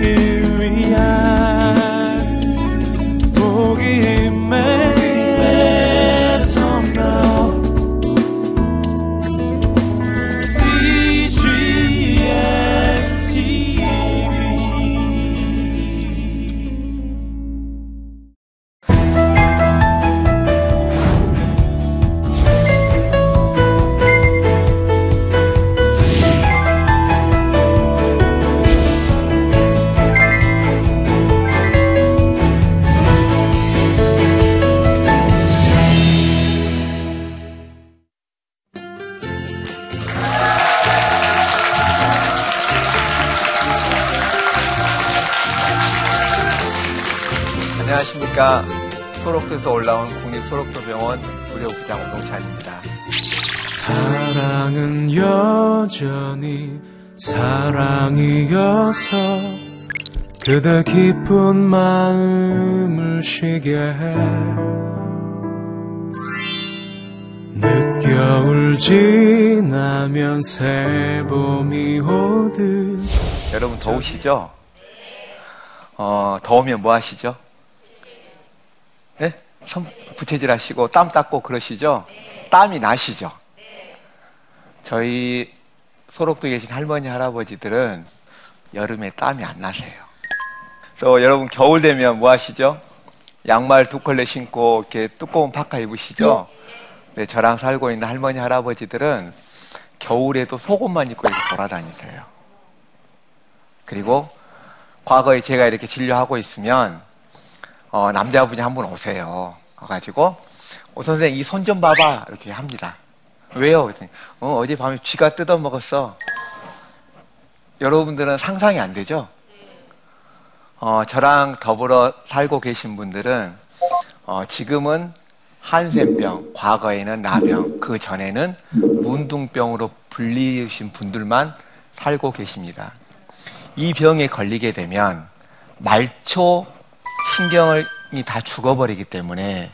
세 안녕하십니까. 소록도에서 올라온 국립소록도병원 부려부장 오동찬입니다. 사랑은 여전히 사랑이어서 그대 깊은 마음을 쉬게 해 늦겨울 지나면 새봄이 오듯 여러분 더우시죠? 어, 더우면 뭐 하시죠? 네? 손 부채질 하시고 땀 닦고 그러시죠? 땀이 나시죠? 저희 소록도에 계신 할머니, 할아버지들은 여름에 땀이 안 나세요. 또 여러분 겨울 되면 뭐 하시죠? 양말 두 컬레 신고 이렇게 두꺼운 파카 입으시죠? 네, 저랑 살고 있는 할머니, 할아버지들은 겨울에도 속옷만 입고 이렇게 돌아다니세요. 그리고 과거에 제가 이렇게 진료하고 있으면 어, 남자분이 한 분 오세요. 와가지고 오 선생 이손 좀 봐봐 이렇게 합니다. 왜요? 그랬더니 어, 어제 밤에 쥐가 뜯어 먹었어. 여러분들은 상상이 안 되죠? 어, 저랑 더불어 살고 계신 분들은 어, 지금은 한센병, 과거에는 나병, 그 전에는 문둥병으로 불리신 분들만 살고 계십니다. 이 병에 걸리게 되면 말초 신경이 다 죽어버리기 때문에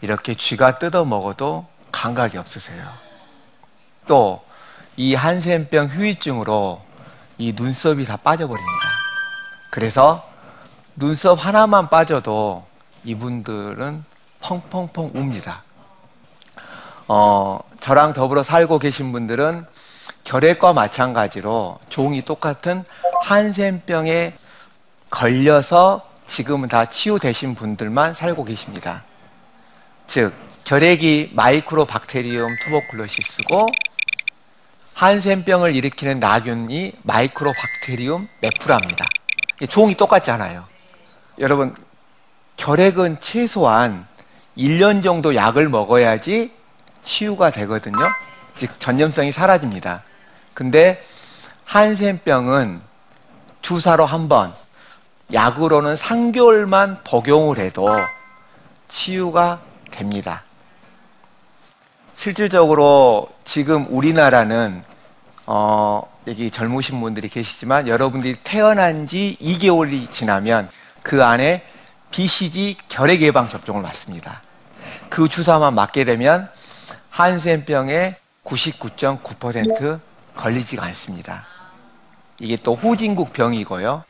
이렇게 쥐가 뜯어 먹어도 감각이 없으세요. 또 이 한센병 후유증으로 이 눈썹이 다 빠져버립니다. 그래서 눈썹 하나만 빠져도 이분들은 펑펑펑 웁니다. 어, 저랑 더불어 살고 계신 분들은 결핵과 마찬가지로 종이 똑같은 한센병에 걸려서 지금은 다 치유되신 분들만 살고 계십니다. 즉, 결핵이 마이크로 박테리움 투버클로시스고 한센병을 일으키는 나균이 마이크로 박테리움 메프라입니다. 종이 똑같잖아요. 여러분, 결핵은 최소한 1년 정도 약을 먹어야지 치유가 되거든요. 즉, 전염성이 사라집니다. 근데 한센병은 주사로 한 번, 약으로는 3개월만 복용을 해도 치유가 됩니다. 실질적으로 지금 우리나라는 어, 여기 젊으신 분들이 계시지만 여러분들이 태어난 지 2개월이 지나면 그 안에 BCG 결핵 예방 접종을 맞습니다. 그 주사만 맞게 되면 한센병의 99.9% 걸리지가 않습니다. 이게 또 후진국 병이고요.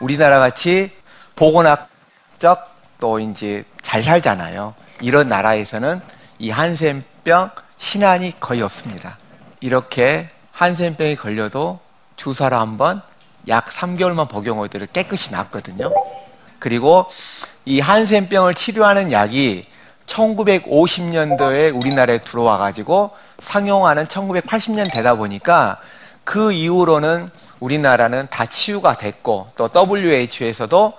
우리나라 같이 보건학적 또 이제 잘 살잖아요. 이런 나라에서는 이 한센병 신안이 거의 없습니다. 이렇게 한센병이 걸려도 주사를 한번 약 3개월만 복용하더라도 깨끗이 낫거든요. 그리고 이 한센병을 치료하는 약이 1950년도에 우리나라에 들어와 가지고 상용화는 1980년 되다 보니까 그 이후로는 우리나라는 다 치유가 됐고 또 WHO에서도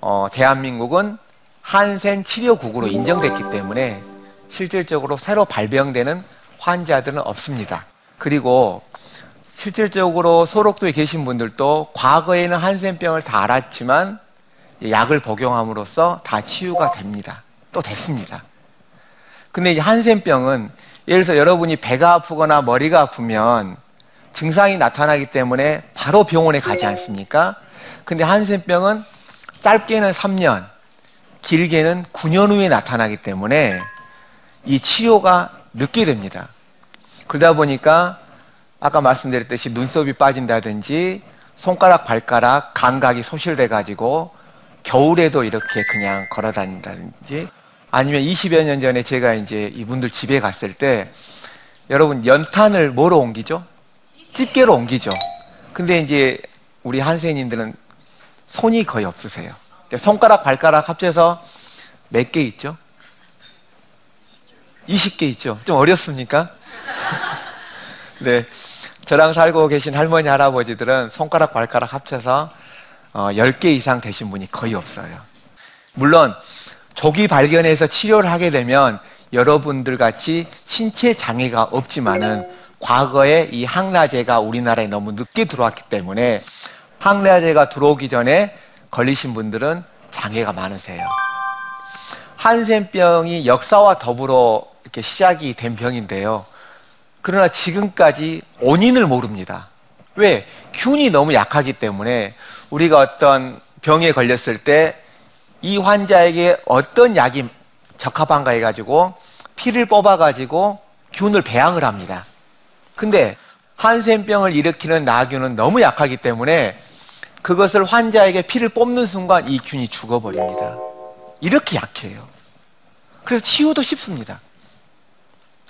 어, 대한민국은 한센 치료국으로 인정됐기 때문에 실질적으로 새로 발병되는 환자들은 없습니다. 그리고 실질적으로 소록도에 계신 분들도 과거에는 한센병을 다 알았지만 약을 복용함으로써 다 치유가 됩니다. 또 됐습니다. 근데 이 한센병은 예를 들어서 여러분이 배가 아프거나 머리가 아프면 증상이 나타나기 때문에 바로 병원에 가지 않습니까? 근데 한센병은 짧게는 3년, 길게는 9년 후에 나타나기 때문에 이 치료가 늦게 됩니다. 그러다 보니까 아까 말씀드렸듯이 눈썹이 빠진다든지 손가락 발가락 감각이 소실돼 가지고 겨울에도 이렇게 그냥 걸어 다닌다든지 아니면 20여 년 전에 제가 이제 이분들 집에 갔을 때 여러분 연탄을 뭐로 옮기죠? 집게로 옮기죠. 근데 이제 우리 한세인들은 손이 거의 없으세요. 손가락 발가락 합쳐서 몇 개 있죠? 20개 있죠. 좀 어렵습니까? 네. 저랑 살고 계신 할머니, 할아버지들은 손가락, 발가락 합쳐서 어, 10개 이상 되신 분이 거의 없어요. 물론, 조기 발견해서 치료를 하게 되면 여러분들 같이 신체 장애가 없지만은 과거에 이 항라제가 우리나라에 너무 늦게 들어왔기 때문에 항라제가 들어오기 전에 걸리신 분들은 장애가 많으세요. 한센병이 역사와 더불어 이렇게 시작이 된 병인데요. 그러나 지금까지 원인을 모릅니다. 왜? 균이 너무 약하기 때문에 우리가 어떤 병에 걸렸을 때 이 환자에게 어떤 약이 적합한가 해가지고 피를 뽑아가지고 균을 배양을 합니다. 근데 한센병을 일으키는 나균은 너무 약하기 때문에 그것을 환자에게 피를 뽑는 순간 이 균이 죽어버립니다. 이렇게 약해요. 그래서 치유도 쉽습니다.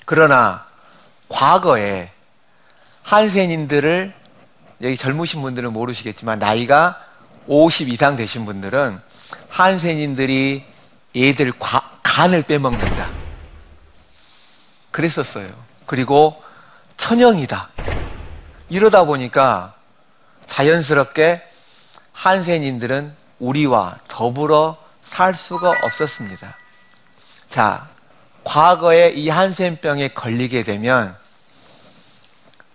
그러나 과거에 한센인들을 여기 젊으신 분들은 모르시겠지만 나이가 50 이상 되신 분들은 한센인들이 얘들 과, 간을 빼먹는다. 그랬었어요. 그리고 천형이다. 이러다 보니까 자연스럽게 한센인들은 우리와 더불어 살 수가 없었습니다. 자, 과거에 이 한센병에 걸리게 되면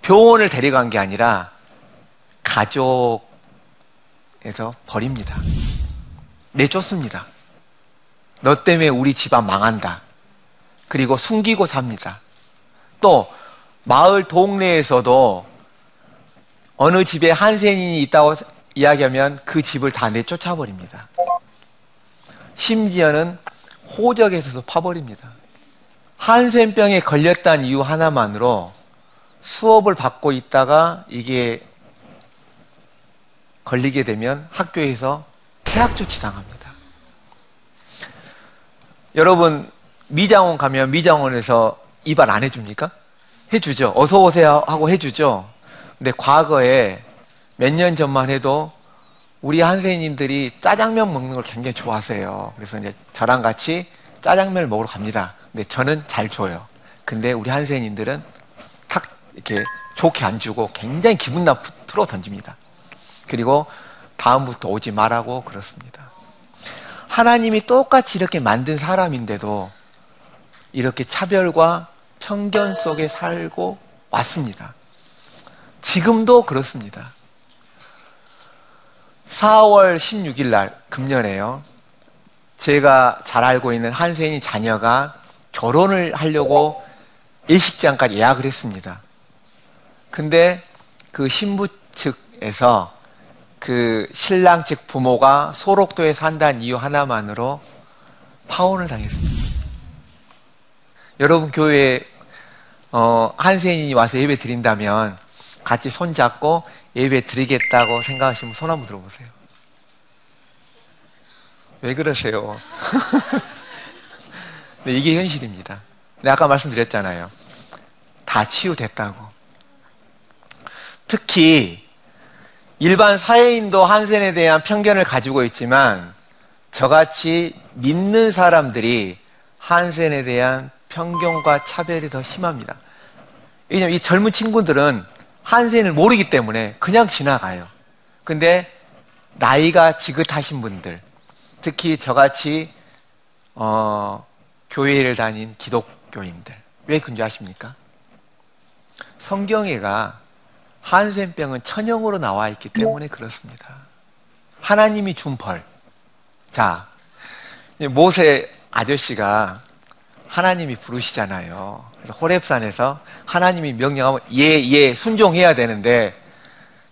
병원을 데려간 게 아니라 가족에서 버립니다. 내쫓습니다. 너 때문에 우리 집안 망한다. 그리고 숨기고 삽니다. 또 마을 동네에서도 어느 집에 한센인이 있다고 이야기하면 그 집을 다 내쫓아 버립니다. 심지어는 호적에서도 파버립니다. 한센병에 걸렸다는 이유 하나만으로 수업을 받고 있다가 이게 걸리게 되면 학교에서 퇴학 조치 당합니다. 여러분 미장원 가면 미장원에서 입안 안 해줍니까? 해주죠. 어서 오세요 하고 해주죠. 근데 과거에 몇 년 전만 해도 우리 한세님들이 짜장면 먹는 걸 굉장히 좋아하세요. 그래서 이제 저랑 같이 짜장면을 먹으러 갑니다. 근데 저는 잘 줘요. 근데 우리 한세님들은 탁 이렇게 좋게 안 주고 굉장히 기분 나쁘 틀어 던집니다. 그리고 다음부터 오지 말라고 그렇습니다. 하나님이 똑같이 이렇게 만든 사람인데도 이렇게 차별과 편견 속에 살고 왔습니다. 지금도 그렇습니다. 4월 16일 날 금년에요. 제가 잘 알고 있는 한세인 자녀가 결혼을 하려고 예식장까지 예약을 했습니다. 근데 그 신부 측에서 그 신랑 측 부모가 소록도에 산다는 이유 하나만으로 파혼을 당했습니다. 여러분 교회에 어, 한세인이 와서 예배 드린다면 같이 손잡고 예배 드리겠다고 생각하시면 손 한번 들어보세요. 왜 그러세요? 네, 이게 현실입니다. 네, 아까 말씀드렸잖아요. 다 치유됐다고. 특히 일반 사회인도 한센에 대한 편견을 가지고 있지만 저같이 믿는 사람들이 한센에 대한 편견과 차별이 더 심합니다. 왜냐하면 이 젊은 친구들은 한센을 모르기 때문에 그냥 지나가요. 근데 나이가 지긋하신 분들, 특히 저같이 어, 교회를 다닌 기독교인들 왜 아십니까? 성경에가 한센병은 천형으로 나와 있기 때문에 그렇습니다. 하나님이 준 벌. 자, 모세 아저씨가 하나님이 부르시잖아요. 그래서 호랩산에서 하나님이 명령하면 예, 예, 순종해야 되는데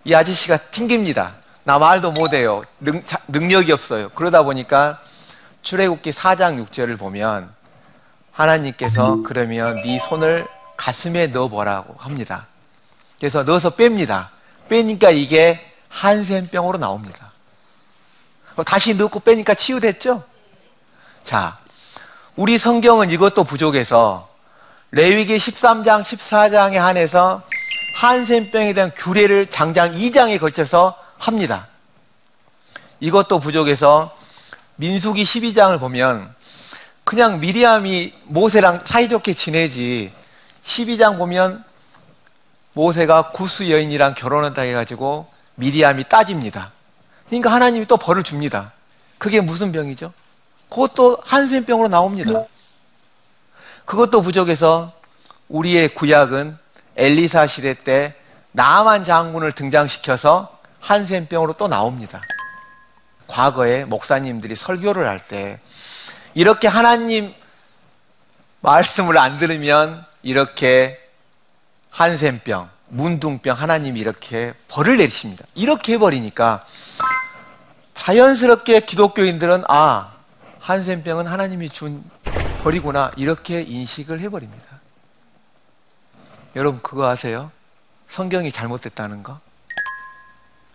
이 아저씨가 튕깁니다. 나 말도 못해요. 능, 자, 능력이 없어요. 그러다 보니까 출애굽기 4장 6절을 보면 하나님께서 그러면 네 손을 가슴에 넣어보라고 합니다. 그래서 넣어서 뺍니다. 빼니까 이게 한센병으로 나옵니다. 그럼 다시 넣고 빼니까 치유됐죠? 자, 우리 성경은 이것도 부족해서 레위기 13장, 14장에 한해서 한센병에 대한 규례를 장장 2장에 걸쳐서 합니다. 이것도 부족해서 민수기 12장을 보면 그냥 미리암이 모세랑 사이좋게 지내지 12장 보면 모세가 구스 여인이랑 결혼한다 해가지고 미리암이 따집니다. 그러니까 하나님이 또 벌을 줍니다. 그게 무슨 병이죠? 그것도 한센병으로 나옵니다. 그것도 부족해서 우리의 구약은 엘리사 시대 때 나만 장군을 등장시켜서 한센병으로 또 나옵니다. 과거에 목사님들이 설교를 할 때 이렇게 하나님 말씀을 안 들으면 이렇게 한센병, 문둥병 하나님이 이렇게 벌을 내리십니다. 이렇게 해버리니까 자연스럽게 기독교인들은 아 한센병은 하나님이 준 벌이구나 이렇게 인식을 해버립니다. 여러분 그거 아세요? 성경이 잘못됐다는 거?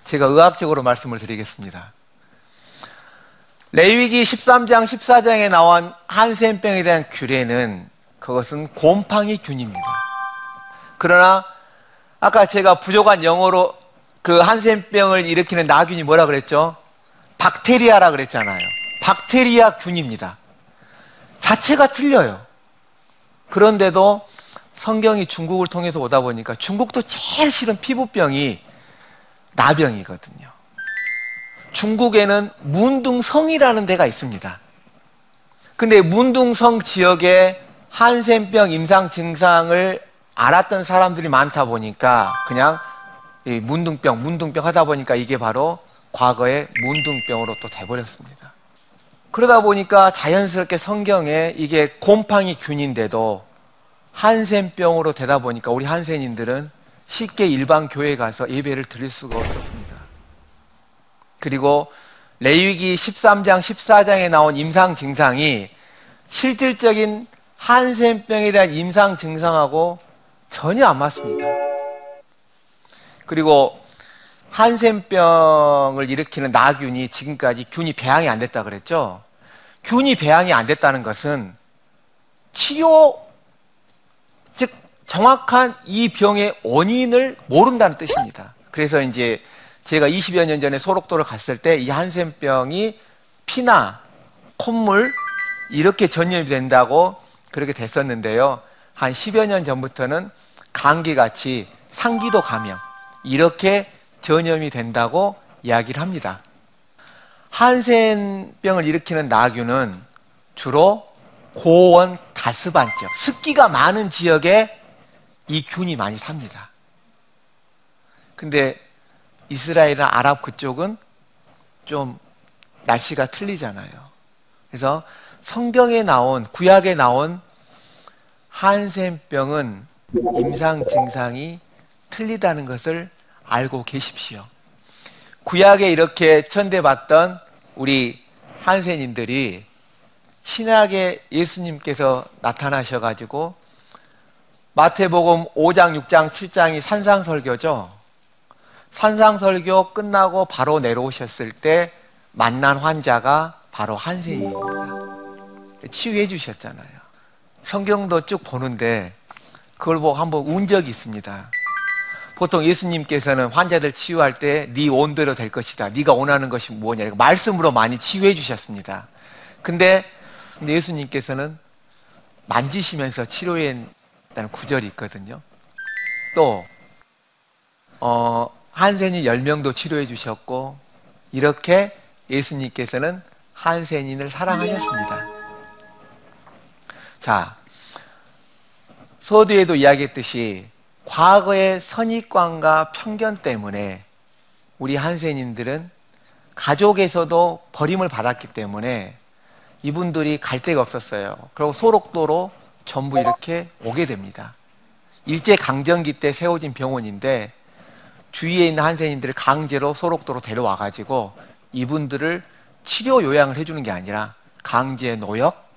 제가 의학적으로 말씀을 드리겠습니다. 레위기 13장, 14장에 나온 한센병에 대한 규례는 그것은 곰팡이 균입니다. 그러나 아까 제가 부족한 영어로 그 한센병을 일으키는 나균이 뭐라 그랬죠? 박테리아라 그랬잖아요. 박테리아 균입니다. 자체가 틀려요. 그런데도 성경이 중국을 통해서 오다 보니까 중국도 제일 싫은 피부병이 나병이거든요. 중국에는 문둥성이라는 데가 있습니다. 근데 문둥성 지역에 한센병 임상 증상을 알았던 사람들이 많다 보니까 그냥 이 문둥병, 문둥병 하다 보니까 이게 바로 과거의 문둥병으로 또 돼버렸습니다. 그러다 보니까 자연스럽게 성경에 이게 곰팡이 균인데도 한센병으로 되다 보니까 우리 한센인들은 쉽게 일반 교회 가서 예배를 드릴 수가 없었습니다. 그리고 레위기 13장, 14장에 나온 임상 증상이 실질적인 한센병에 대한 임상 증상하고 전혀 안 맞습니다. 그리고 한센병을 일으키는 나균이 지금까지 균이 배양이 안 됐다 그랬죠? 균이 배양이 안 됐다는 것은 치료, 즉, 정확한 이 병의 원인을 모른다는 뜻입니다. 그래서 이제 제가 20여 년 전에 소록도를 갔을 때 이 한센병이 피나 콧물 이렇게 전염이 된다고 그렇게 됐었는데요. 한 10여 년 전부터는 감기같이 상기도 감염 이렇게 전염이 된다고 이야기를 합니다. 한센병을 일으키는 나균은 주로 고온 다습한 지역, 습기가 많은 지역에 이 균이 많이 삽니다. 근데 이스라엘이나 아랍 그쪽은 좀 날씨가 틀리잖아요. 그래서 성경에 나온, 구약에 나온 한센병은 임상 증상이 틀리다는 것을 알고 계십시오. 구약에 이렇게 천대받던 우리 한센인들이 신약에 예수님께서 나타나셔가지고 마태복음 5장, 6장, 7장이 산상설교죠. 산상설교 끝나고 바로 내려오셨을 때 만난 환자가 바로 한센입니다. 치유해 주셨잖아요. 성경도 쭉 보는데 그걸 보고 한번 운 적이 있습니다. 보통 예수님께서는 환자들 치유할 때 네 온대로 될 것이다. 네가 원하는 것이 무엇이냐. 말씀으로 많이 치유해 주셨습니다. 근데 예수님께서는 만지시면서 치료했다는 구절이 있거든요. 또 어, 한센인 10명도 치료해 주셨고 이렇게 예수님께서는 한센인을 사랑하셨습니다. 자, 서두에도 이야기했듯이 과거의 선입관과 편견 때문에 우리 한센인들은 가족에서도 버림을 받았기 때문에 이분들이 갈 데가 없었어요. 그리고 소록도로 전부 이렇게 오게 됩니다. 일제 강점기 때 세워진 병원인데 주위에 있는 한센인들을 강제로 소록도로 데려와 가지고 이분들을 치료 요양을 해주는 게 아니라 강제 노역,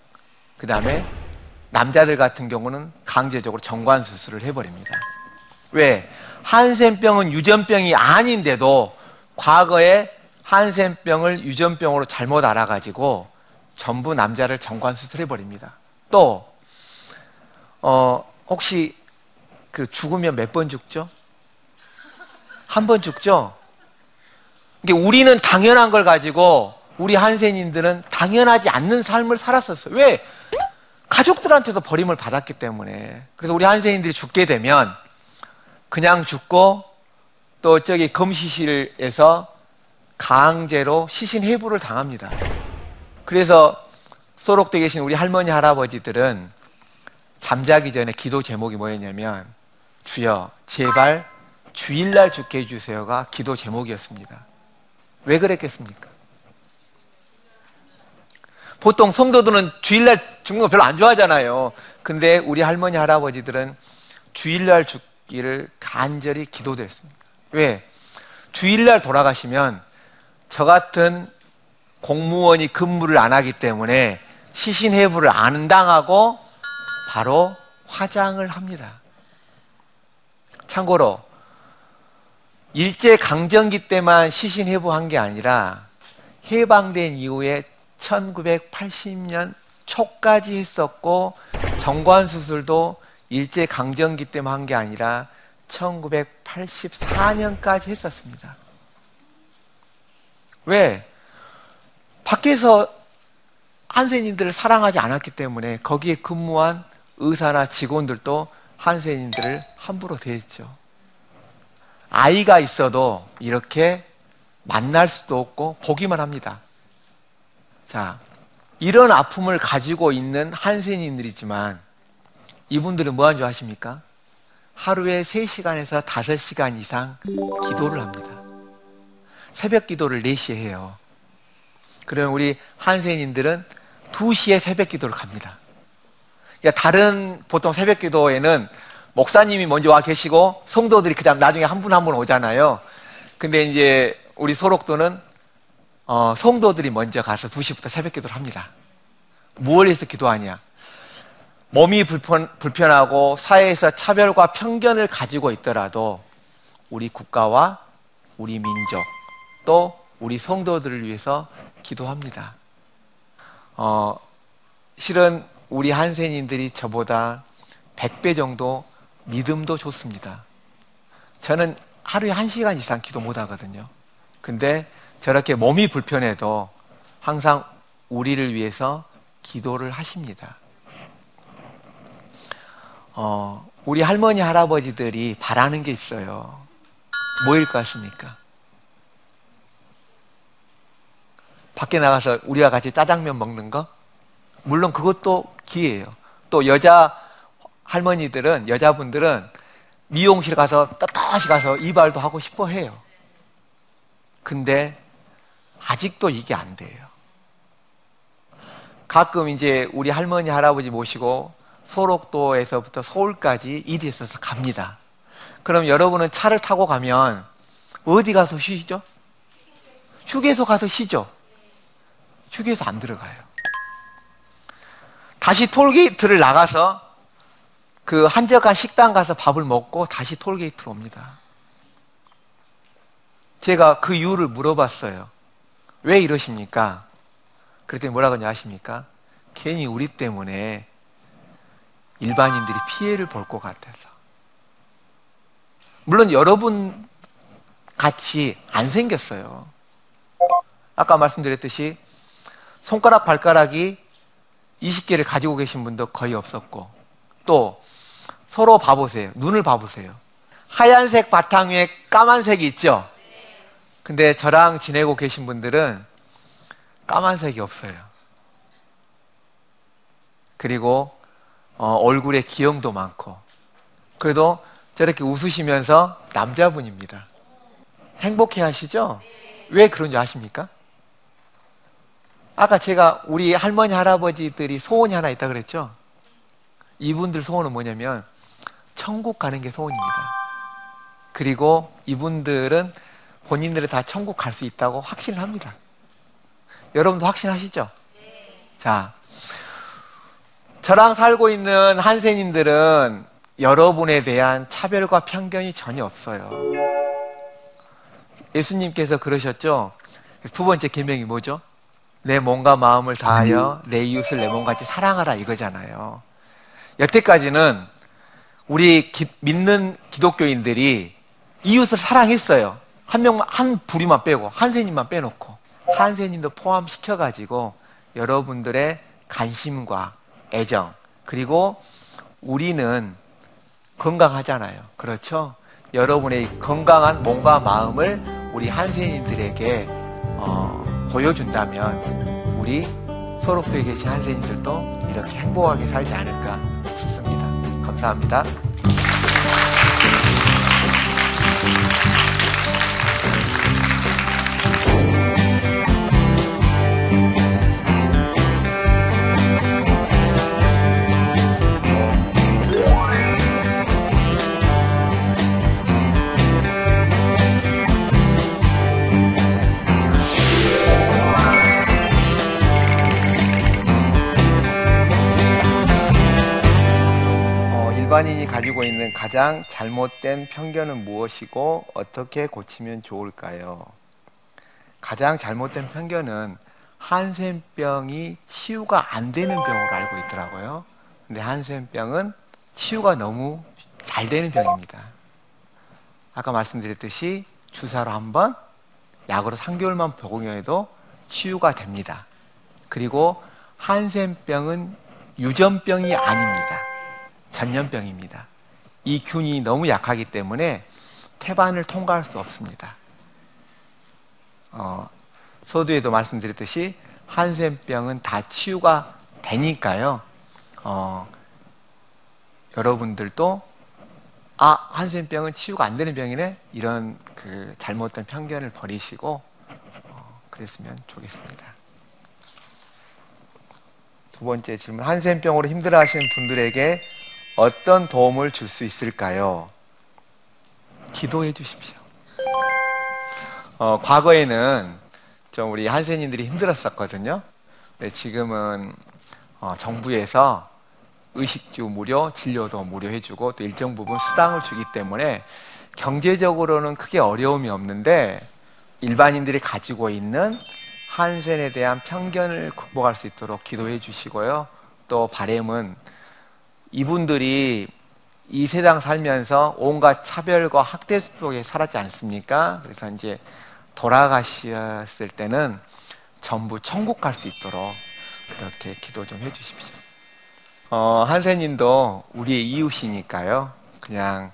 그 다음에 남자들 같은 경우는 강제적으로 정관 수술을 해버립니다. 왜? 한센병은 유전병이 아닌데도 과거에 한센병을 유전병으로 잘못 알아가지고 전부 남자를 정관 수술해 버립니다. 또 어, 혹시 그 죽으면 몇 번 죽죠? 한 번 죽죠? 이게 우리는 당연한 걸 가지고 우리 한센인들은 당연하지 않는 삶을 살았었어요. 왜? 가족들한테도 버림을 받았기 때문에. 그래서 우리 한센인들이 죽게 되면 그냥 죽고 또 저기 검시실에서 강제로 시신 해부를 당합니다. 그래서 소록돼 계신 우리 할머니 할아버지들은 잠자기 전에 기도 제목이 뭐였냐면 주여 제발 주일날 죽게 해주세요가 기도 제목이었습니다. 왜 그랬겠습니까? 보통 성도들은 주일날 죽는 거 별로 안 좋아하잖아요. 근데 우리 할머니 할아버지들은 주일날 죽 기를 간절히 기도드렸습니다. 왜? 주일날 돌아가시면 저 같은 공무원이 근무를 안 하기 때문에 시신해부를 안 당하고 바로 화장을 합니다. 참고로 일제 강점기 때만 시신 해부한 게 아니라 해방된 이후에 1980년 초까지 했었고 정관 수술도 일제 강점기 때만 한 게 아니라 1984년까지 했었습니다. 왜? 밖에서 한센인들을 사랑하지 않았기 때문에 거기에 근무한 의사나 직원들도 한센인들을 함부로 대했죠. 아이가 있어도 이렇게 만날 수도 없고 보기만 합니다. 자, 이런 아픔을 가지고 있는 한센인들이지만 이분들은 뭐 하는 줄 아십니까? 하루에 3시간에서 5시간 이상 기도를 합니다. 새벽 기도를 4시에 해요. 그러면 우리 한센인들은 2시에 새벽 기도를 갑니다. 그러니까 다른 보통 새벽 기도에는 목사님이 먼저 와 계시고 성도들이 그다음 나중에 한 분 한 분 오잖아요. 근데 이제 우리 소록도는 어, 성도들이 먼저 가서 2시부터 새벽 기도를 합니다. 무엇 해서 기도하냐? 몸이 불편, 불편하고 사회에서 차별과 편견을 가지고 있더라도 우리 국가와 우리 민족 또 우리 성도들을 위해서 기도합니다. 어, 실은 우리 한센인들이 저보다 100배 정도 믿음도 좋습니다. 저는 하루에 1시간 이상 기도 못 하거든요. 근데 저렇게 몸이 불편해도 항상 우리를 위해서 기도를 하십니다. 어, 우리 할머니, 할아버지들이 바라는 게 있어요. 뭐일 것 같습니까? 밖에 나가서 우리와 같이 짜장면 먹는 거? 물론 그것도 기회예요. 또 여자 할머니들은, 여자분들은 미용실 가서 떳떳이 가서 이발도 하고 싶어 해요. 근데 아직도 이게 안 돼요. 가끔 이제 우리 할머니, 할아버지 모시고 소록도에서부터 서울까지 일이 있어서 갑니다. 그럼 여러분은 차를 타고 가면 어디 가서 쉬죠? 휴게소 가서 쉬죠? 휴게소 안 들어가요. 다시 톨게이트를 나가서 그 한적한 식당 가서 밥을 먹고 다시 톨게이트로 옵니다. 제가 그 이유를 물어봤어요. 왜 이러십니까? 그랬더니 뭐라고 하냐 아십니까? 괜히 우리 때문에 일반인들이 피해를 볼 것 같아서. 물론 여러분 같이 안 생겼어요. 아까 말씀드렸듯이 손가락, 발가락이 20개를 가지고 계신 분도 거의 없었고, 또 서로 봐보세요. 눈을 봐보세요. 하얀색 바탕 위에 까만색이 있죠? 근데 저랑 지내고 계신 분들은 까만색이 없어요. 그리고 어, 얼굴에 기형도 많고 그래도 저렇게 웃으시면서 남자분입니다. 행복해 하시죠? 왜 그런지 아십니까? 아까 제가 우리 할머니 할아버지들이 소원이 하나 있다 그랬죠? 이분들 소원은 뭐냐면 천국 가는 게 소원입니다. 그리고 이분들은 본인들이 다 천국 갈 수 있다고 확신을 합니다. 여러분도 확신하시죠? 자, 저랑 살고 있는 한센인들은 여러분에 대한 차별과 편견이 전혀 없어요. 예수님께서 그러셨죠. 두 번째 계명이 뭐죠? 내 몸과 마음을 다하여 내 이웃을 내 몸같이 사랑하라 이거잖아요. 여태까지는 우리 기- 믿는 기독교인들이 이웃을 사랑했어요. 한 명만 한 부류만 빼고 한세님만 빼놓고 한세님도 포함시켜 가지고 여러분들의 관심과 애정 그리고 우리는 건강하잖아요. 그렇죠? 여러분의 건강한 몸과 마음을 우리 한세인들에게 어, 보여준다면 우리 소록도에 계신 한세인들도 이렇게 행복하게 살지 않을까 싶습니다. 감사합니다. 가지고 있는 가장 잘못된 편견은 무엇이고 어떻게 고치면 좋을까요? 가장 잘못된 편견은 한센병이 치유가 안 되는 병으로 알고 있더라고요. 근데 한센병은 치유가 너무 잘 되는 병입니다. 아까 말씀드렸듯이 주사로 한 번, 약으로 3개월만 복용해도 치유가 됩니다. 그리고 한센병은 유전병이 아닙니다. 전염병입니다. 이 균이 너무 약하기 때문에 태반을 통과할 수 없습니다. 어, 서두에도 말씀드렸듯이 한센병은 다 치유가 되니까요. 어, 여러분들도 아 한센병은 치유가 안 되는 병이네 이런 그 잘못된 편견을 버리시고 어, 그랬으면 좋겠습니다. 두 번째 질문 한센병으로 힘들어하시는 분들에게 어떤 도움을 줄 수 있을까요? 기도해 주십시오. 어, 과거에는 좀 우리 한센인들이 힘들었었거든요. 네, 지금은 어, 정부에서 의식주 무료, 진료도 무료 해주고 또 일정 부분 수당을 주기 때문에 경제적으로는 크게 어려움이 없는데 일반인들이 가지고 있는 한센에 대한 편견을 극복할 수 있도록 기도해 주시고요. 또 바램은 이분들이 이 세상 살면서 온갖 차별과 학대 속에 살았지 않습니까? 그래서 이제 돌아가셨을 때는 전부 천국 갈 수 있도록 그렇게 기도 좀 해주십시오. 어, 한세님도 우리의 이웃이니까요. 그냥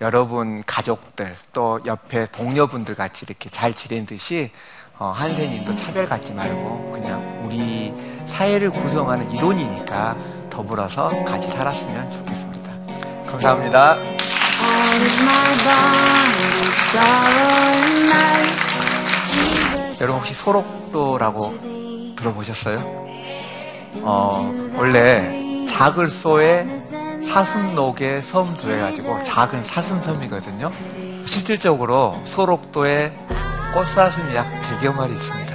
여러분 가족들 또 옆에 동료분들 같이 이렇게 잘 지내듯이 어, 한세님도 차별 갖지 말고 그냥 우리 사회를 구성하는 이론이니까 더불어서 같이 살았으면 좋겠습니다. 감사합니다. 여러분 혹시 소록도라고. 들어보셨어요? 어, 원래 자글소에 사슴록에 섬 두 해가지고 작은 사슴섬이거든요. 실질적으로 소록도에 꽃사슴이 약 100여 마리 있습니다.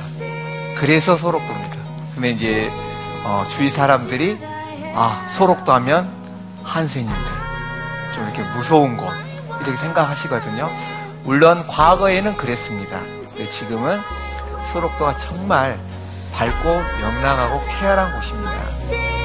그래서 소록도입니다. 근데 이제 어, 주위 사람들이 아 소록도 하면 한센인들 좀 이렇게 무서운 곳 이렇게 생각하시거든요. 물론 과거에는 그랬습니다. 지금은 소록도가 정말 밝고 명랑하고 쾌활한 곳입니다.